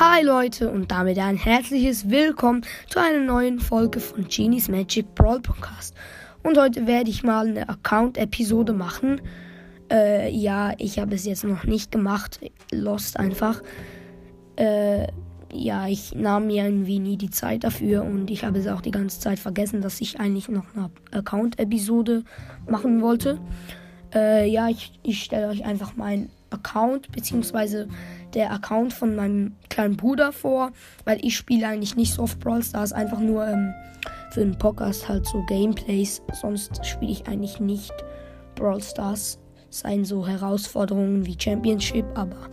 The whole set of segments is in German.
Hi Leute und damit ein herzliches Willkommen zu einer neuen Folge von Genies Magic Brawl Podcast. Und heute werde ich mal eine Account-Episode machen. Äh, ja, ich habe es jetzt noch nicht gemacht. Lost einfach. Äh, ja, ich nahm mir irgendwie nie die Zeit dafür und ich habe es auch die ganze Zeit vergessen, dass ich eigentlich noch eine Account-Episode machen wollte. Äh, ja, ich, ich stelle euch einfach meinen Account beziehungsweise der Account von meinem kleinen Bruder vor, weil ich spiele eigentlich nicht so oft Brawl Stars, einfach nur ähm, für den Podcast halt so Gameplays. Sonst spiele ich eigentlich nicht Brawl Stars. Seien so Herausforderungen wie Championship, aber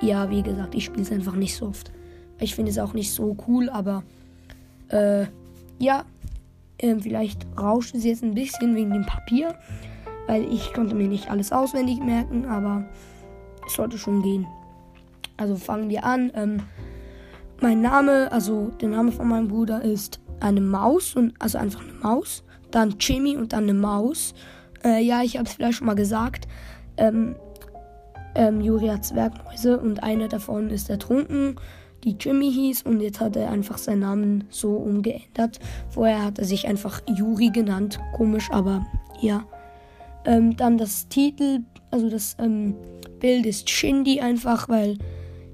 ja, wie gesagt, ich spiele es einfach nicht so oft. Ich finde es auch nicht so cool, aber äh, ja, äh, vielleicht rauscht es jetzt ein bisschen wegen dem Papier, weil ich konnte mir nicht alles auswendig merken, aber es sollte schon gehen. Also fangen wir an. Ähm, mein Name, also der Name von meinem Bruder ist eine Maus und also einfach eine Maus. Dann Jimmy und dann eine Maus. Äh, ja, ich habe es vielleicht schon mal gesagt. Ähm, ähm, Juri hat Zwergmäuse und einer davon ist ertrunken, die Jimmy hieß und jetzt hat er einfach seinen Namen so umgeändert. Vorher hat er sich einfach Juri genannt. Komisch, aber ja. Ähm, dann das Titel, also das ähm, Bild ist Shindy einfach, weil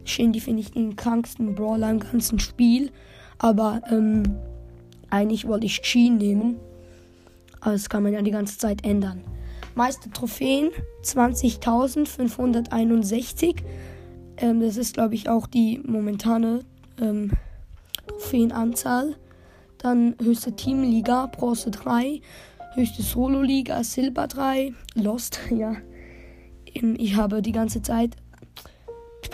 Shindy finde ich den kranksten Brawler im ganzen Spiel. Aber ähm, eigentlich wollte ich Sheen nehmen. Aber das kann man ja die ganze Zeit ändern. Meiste Trophäen 20.561. Ähm, das ist, glaube ich, auch die momentane ähm, Trophäenanzahl. Dann höchste Teamliga, Bronze 3. Höchste Solo-Liga, Silber 3. Lost, ja. Ähm, ich habe die ganze Zeit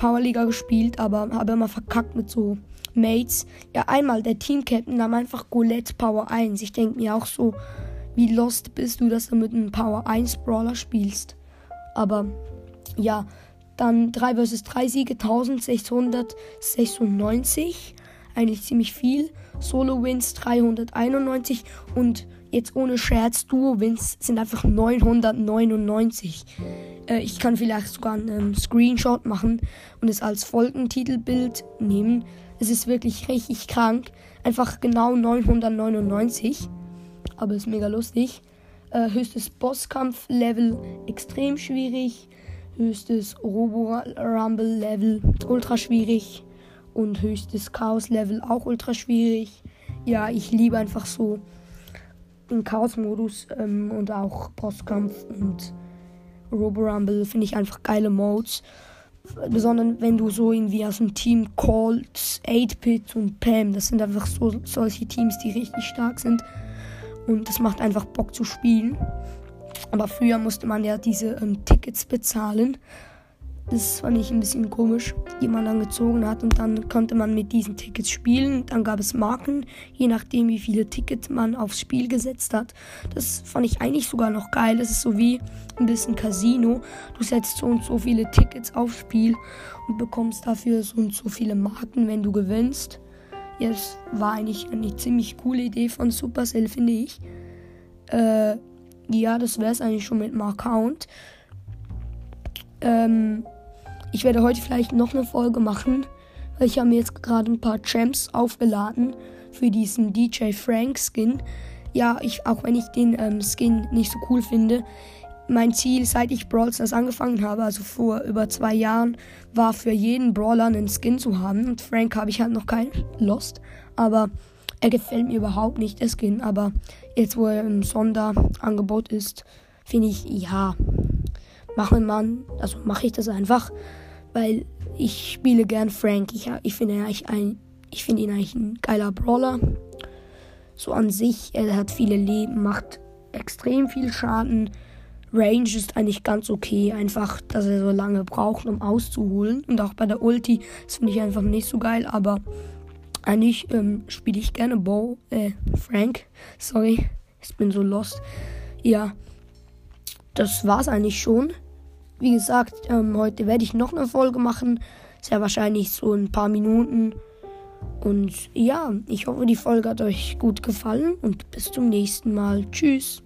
Powerliga gespielt, aber habe immer verkackt mit so Mates. Ja, einmal der Team-Captain nahm einfach Golette Power 1. Ich denke mir auch so, wie lost bist du, dass du mit einem Power 1 Brawler spielst. Aber ja, dann 3 vs 3 Siege 1696. Eigentlich ziemlich viel. Solo Wins 391 und jetzt ohne Scherz, Duo Wins sind einfach 999. Äh, ich kann vielleicht sogar einen Screenshot machen und es als Folgentitelbild nehmen. Es ist wirklich richtig krank. Einfach genau 999. Aber ist mega lustig. Äh, höchstes Bosskampf-Level extrem schwierig. Höchstes Robo-Rumble-Level ultra schwierig. Und höchstes Chaos-Level auch ultra schwierig. Ja, ich liebe einfach so den Chaos-Modus ähm, und auch Bosskampf und Robo Rumble finde ich einfach geile Modes. Besonders wenn du so irgendwie aus dem Team Colts, 8-Bit und Pam, das sind einfach so solche Teams, die richtig stark sind. Und das macht einfach Bock zu spielen. Aber früher musste man ja diese ähm, Tickets bezahlen. Das fand ich ein bisschen komisch, die man dann gezogen hat. Und dann konnte man mit diesen Tickets spielen. Dann gab es Marken, je nachdem, wie viele Tickets man aufs Spiel gesetzt hat. Das fand ich eigentlich sogar noch geil. Das ist so wie ein bisschen Casino. Du setzt so und so viele Tickets aufs Spiel und bekommst dafür so und so viele Marken, wenn du gewinnst. Ja, das war eigentlich eine ziemlich coole Idee von Supercell, finde ich. Äh, ja, das wäre es eigentlich schon mit dem Account. Ähm, ich werde heute vielleicht noch eine Folge machen, weil ich habe mir jetzt gerade ein paar Champs aufgeladen für diesen DJ Frank Skin. Ja, ich, auch wenn ich den ähm, Skin nicht so cool finde, mein Ziel, seit ich Brawl Stars angefangen habe, also vor über zwei Jahren, war für jeden Brawler einen Skin zu haben. Und Frank habe ich halt noch keinen Lost. Aber er gefällt mir überhaupt nicht, der Skin. Aber jetzt, wo er im Sonderangebot ist, finde ich, ja, machen man, also mache ich das einfach weil ich spiele gern Frank. Ich, ich finde ihn, find ihn eigentlich ein geiler Brawler. So an sich, er hat viele Leben, macht extrem viel Schaden. Range ist eigentlich ganz okay, einfach, dass er so lange braucht, um auszuholen. Und auch bei der Ulti, das finde ich einfach nicht so geil, aber eigentlich ähm, spiele ich gerne Bo, äh, Frank. Sorry, ich bin so lost. Ja, das war's eigentlich schon. Wie gesagt, ähm, heute werde ich noch eine Folge machen. Sehr wahrscheinlich so ein paar Minuten. Und ja, ich hoffe, die Folge hat euch gut gefallen und bis zum nächsten Mal. Tschüss.